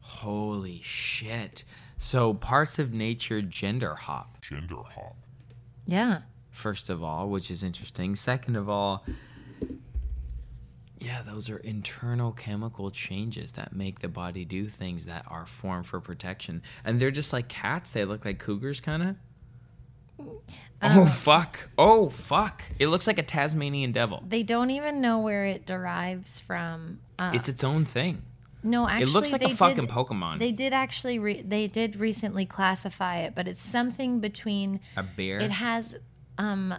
Holy shit. So parts of nature gender hop. Gender hop. Yeah. First of all, which is interesting. Second of all, yeah, those are internal chemical changes that make the body do things that are formed for protection. And they're just like cats. They look like cougars, kind of. oh, fuck. Oh, fuck. It looks like a Tasmanian devil. They don't even know where it derives from. Uh, It's its own thing. no, actually, it looks like a fucking did- Pokemon. They did actually. Re- they did recently classify it, but it's something between. a bear. It has um,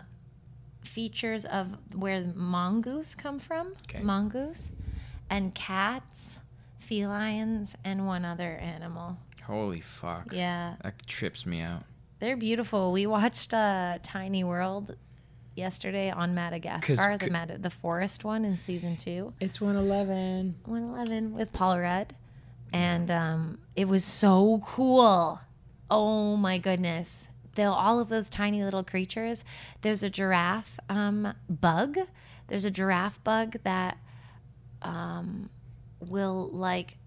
features of where mongoose come from. Okay. Mongoose and cats felines, and one other animal. Holy fuck. Yeah, That trips me out. they're beautiful. We watched uh, Tiny World yesterday on Madagascar, the Mad- the forest one in season two. It's 111. 111 with Paul Rudd. And um, it was so cool. Oh my goodness. They'll, all of those tiny little creatures. There's a giraffe um, bug. There's a giraffe bug that um, will like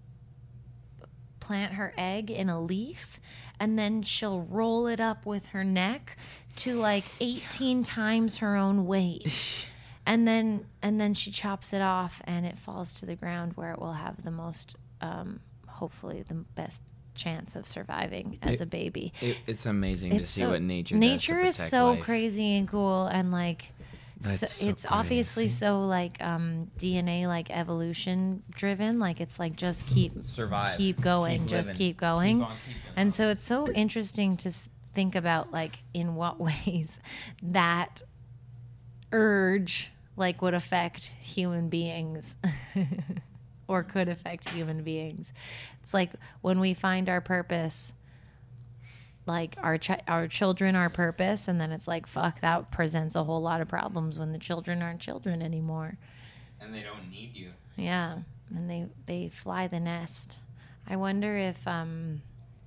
plant her egg in a leaf and then she'll roll it up with her neck to like 18 times her own weight and then and then she chops it off and it falls to the ground where it will have the most um, hopefully the best chance of surviving as It- a baby It, it's amazing to see so- what nature nature does to is so life. crazy and cool and like so, so it's obviously so like um dna like evolution driven like it's like just keep Survive. keep going Keep just living. keep going Keep on keeping and on. so it's so interesting to think about like in what ways that urge like would affect human beings or could affect human beings. It's like when we find our purpose like our chi- our children our purpose and then it's like fuck that presents a whole lot of problems when the children aren't children anymore. And they don't need you. yeah and they they fly the nest. I wonder if um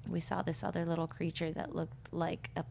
we saw this other little creature that looked like a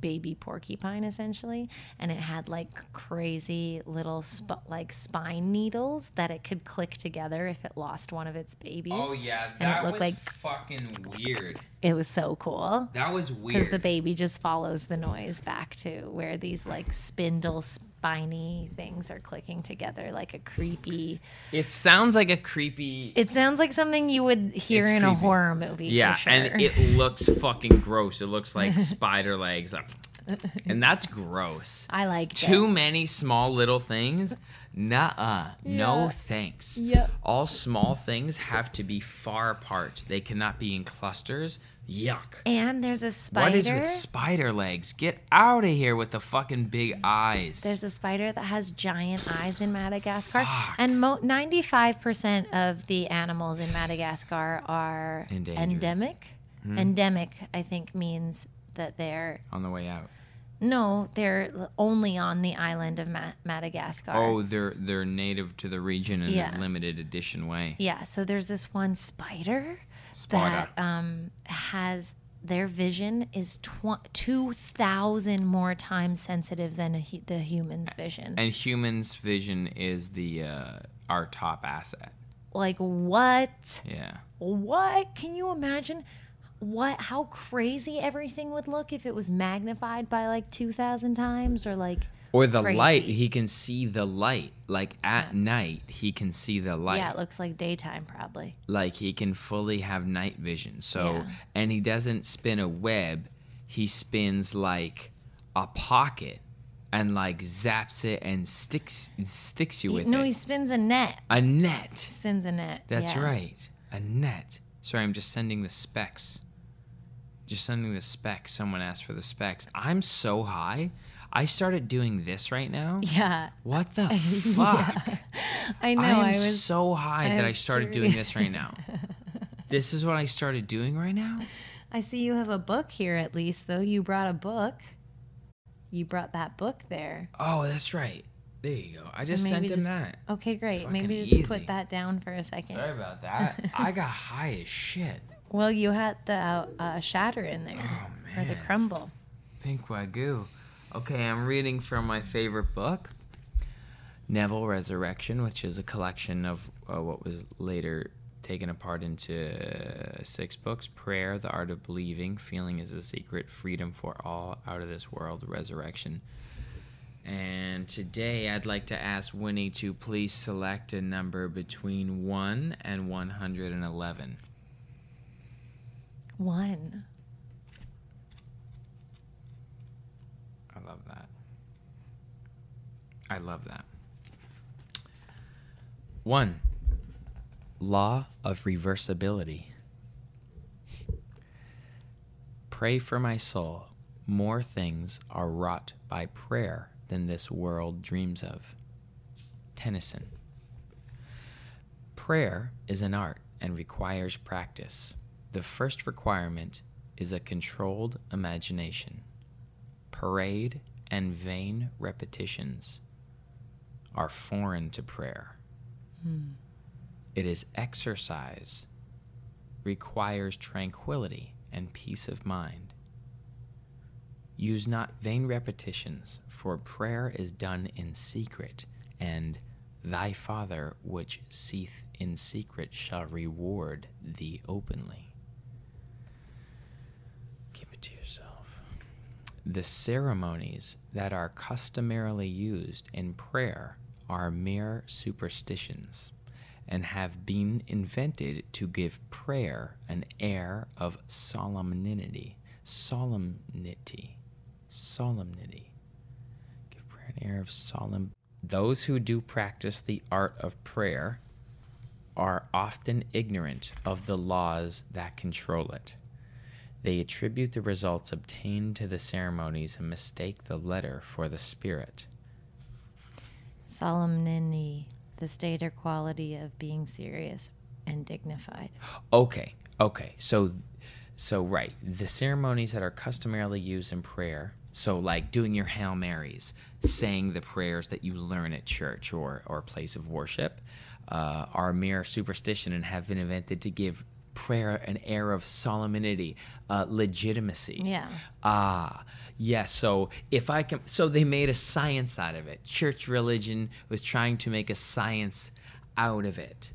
baby porcupine essentially and it had like crazy little sp- like spine needles that it could click together if it lost one of its babies Oh yeah, And it looked was like- fucking weird. it was so cool That was weird. because the baby just follows the noise back to where these like spindle spiny things are clicking together like a creepy it sounds like a creepy. it sounds like something you would hear in a horror movie yeah, sure. and it looks fucking gross. It looks like spider legs, and that's gross. i like Too many small little things. Nuh-uh. No thanks. Yep. All small things have to be far apart. They cannot be in clusters. Yuck. and there's a spider What is with spider legs? Get out of here with the fucking big eyes. there's a spider that has giant eyes in Madagascar, Fuck. and mo- 95% of the animals in Madagascar are Endangered. endemic. Hmm. Endemic, I think, means that they're On the way out. no, they're only on the island of Ma- Madagascar. Oh, they're they're native to the region in Yeah. a limited edition way. Yeah, so there's this one spider Spider. that um, has their vision is tw- 2,000 more times sensitive than a hu- the human's vision. And humans' vision is the uh, our top asset. like, what? Yeah. What? Can you imagine what how crazy everything would look if it was magnified by like 2,000 times or like Or the Crazy. light, he can see the light. Like at That's- night, he can see the light. yeah, it looks like daytime probably. like he can fully have night vision. So, Yeah. and he doesn't spin a web, he spins like a pocket and like zaps it and sticks sticks you He- with no, it. No, he spins a net. a net. He Spins a net. That's yeah. right. A net. Sorry, I'm just sending the specs. Just sending the specs. Someone asked for the specs. I'm so high. I started doing this right now. Yeah. What the fuck? I know. I'm I was so high that I started doing this right now. this is what I started doing right now? I see you have a book here at least though. You brought a book. You brought that book there. Oh, that's right. There you go. I So just sent him just- that. Okay, great. Fucking Maybe just easy. put that down for a second. Sorry about that. I got high as shit. Well, you had the uh, shatter in there Oh, or the crumble. Pink Wagyu. Okay, I'm reading from my favorite book, Neville Resurrection, which is a collection of uh, what was later taken apart into uh, six books Prayer, The Art of Believing, Feeling is a Secret, Freedom for All, Out of This World, Resurrection. And today I'd like to ask Winnie to please select a number between 1 and 111. One. I love that. I love that. One, law of reversibility. Pray for my soul. More things are wrought by prayer than this world dreams of. Tennyson. Prayer is an art and requires practice. The first requirement is a controlled imagination. Parade and vain repetitions are foreign to prayer. Hmm. It is exercise, requires tranquility and peace of mind. Use not vain repetitions, for prayer is done in secret, and thy Father which seeth in secret shall reward thee openly. Keep it to yourself. The ceremonies that are customarily used in prayer are mere superstitions and have been invented to give prayer an air of solemnity. Solemnity. Solemnity. Give prayer an air of solemn. Those who do practice the art of prayer are often ignorant of the laws that control it. They attribute the results obtained to the ceremonies and mistake the letter for the spirit. Solemnity, the state or quality of being serious and dignified. Okay, okay. So, so right, the ceremonies that are customarily used in prayer. So, like doing your Hail Marys, saying the prayers that you learn at church or or place of worship, uh, are mere superstition and have been invented to give prayer an air of solemnity, uh, legitimacy. Yeah. Ah, yes. so if I can, so they made a science out of it. Church religion was trying to make a science out of it.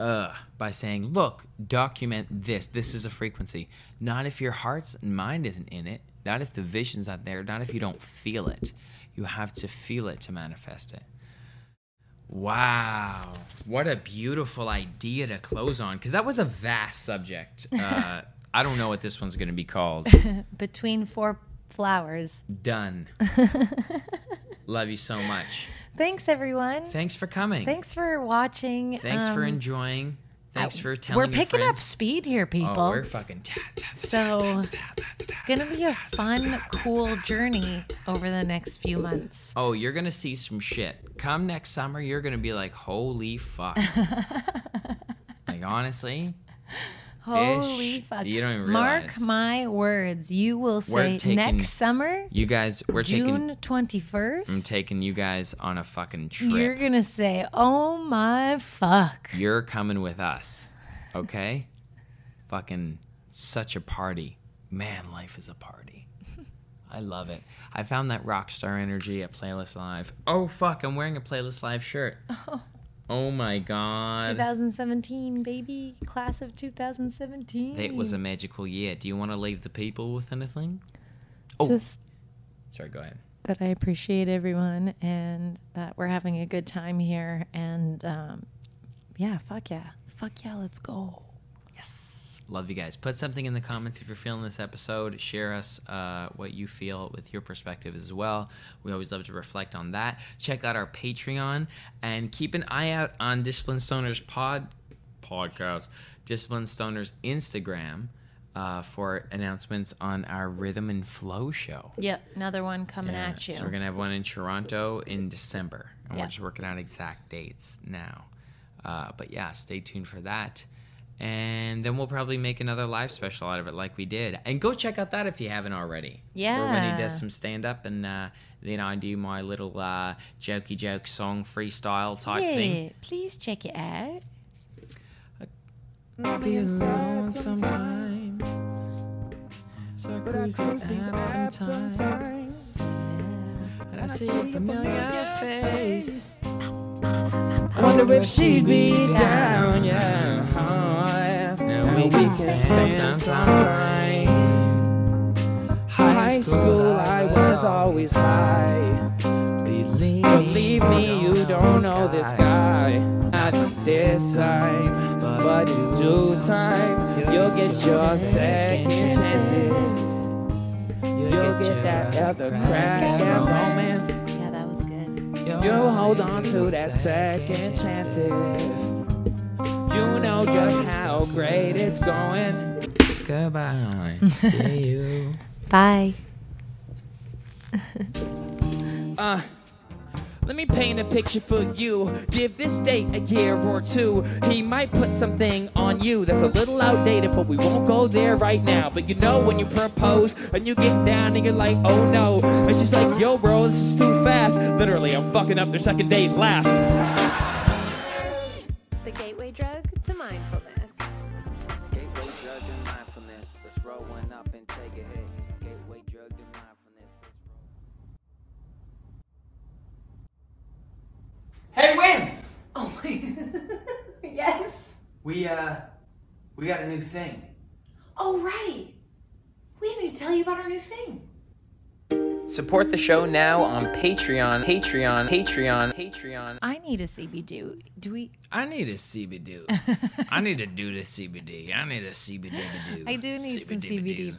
Uh, by saying, look, document this. This is a frequency. Not if your heart's and mind isn't in it. Not if the vision's not there. Not if you don't feel it. You have to feel it to manifest it. Wow. What a beautiful idea to close on. Because that was a vast subject. Uh, I don't know what this one's going to be called. Between four flowers. Done. Love you so much. Thanks, everyone. Thanks for coming. Thanks for watching. Thanks for Um, enjoying. Thanks for telling We're picking up speed here, people. Oh, we're fucking. ta- ta- ta- So, Gonna be a fun, cool journey over the next few months. Oh, you're gonna see some shit. Come next summer, you're gonna be like, holy fuck. like honestly, Holy Ish. fuck! You don't even Mark my words. You will say taking- next summer, you guys, we're taking. June twenty first. I'm taking you guys on a fucking trip. You're gonna say, "Oh my fuck!" You're coming with us. Okay? Fucking such a party. Man, life is a party. I love it. I found that rock star energy at Playlist Live. Oh fuck, I'm wearing a Playlist Live shirt. Oh, my god. 2017, baby, class of 2017. It was a magical year. Do you want to leave the people with anything? Oh. just Sorry, go ahead. that I appreciate everyone and that we're having a good time here. And um, yeah, fuck yeah, fuck yeah, let's go. Love you guys. Put something in the comments if you're feeling this episode. Share us uh, what you feel with your perspective as well. We always love to reflect on that. Check out our Patreon and keep an eye out on Discipline Stoners pod podcast, Discipline Stoners Instagram uh, for announcements on our Rhythm and Flow show. Yep, another one coming Yeah, at you. So we're gonna have one in Toronto in December, and Yeah. we're just working out exact dates now. Uh, but yeah, stay tuned for that. And then we'll probably make another live special out of it, like we did. And go check out that if you haven't already. Where Winnie Yeah. does some stand up, and uh, then I do my little uh, jokey joke song freestyle type yeah, thing. please check it out. Be alone sometimes. So crazy sometimes. And I see a familiar face. I wonder if she'd be down, yeah. Oh, yeah. We can spend some time. High school, I was always high. Believe, Believe me, you don't know this guy. Not this time, but in due time, you'll get your second chances. You'll get that other crack at romance. Yeah, that was good. You'll hold on to that second chance if you know just how great it's going. Goodbye. See you. Bye. Uh, Let me paint a picture for you. Give this date a year or two. He might put something on you that's a little outdated, but we won't go there right now. But you know when you propose and you get down and you're like, oh no. And she's like, yo, bro, this is too fast. Literally, I'm fucking up their second date laugh. The gateway drug to mindfulness. Hey, Win! Oh my. yes. We, uh, we got a new thing. Oh right. We need to tell you about our new thing. Support the show now on Patreon, Patreon, Patreon, Patreon. I need a CBD. Do we? I need a CBD. I need to do the CBD. I need a CBD to do. I do need some CBD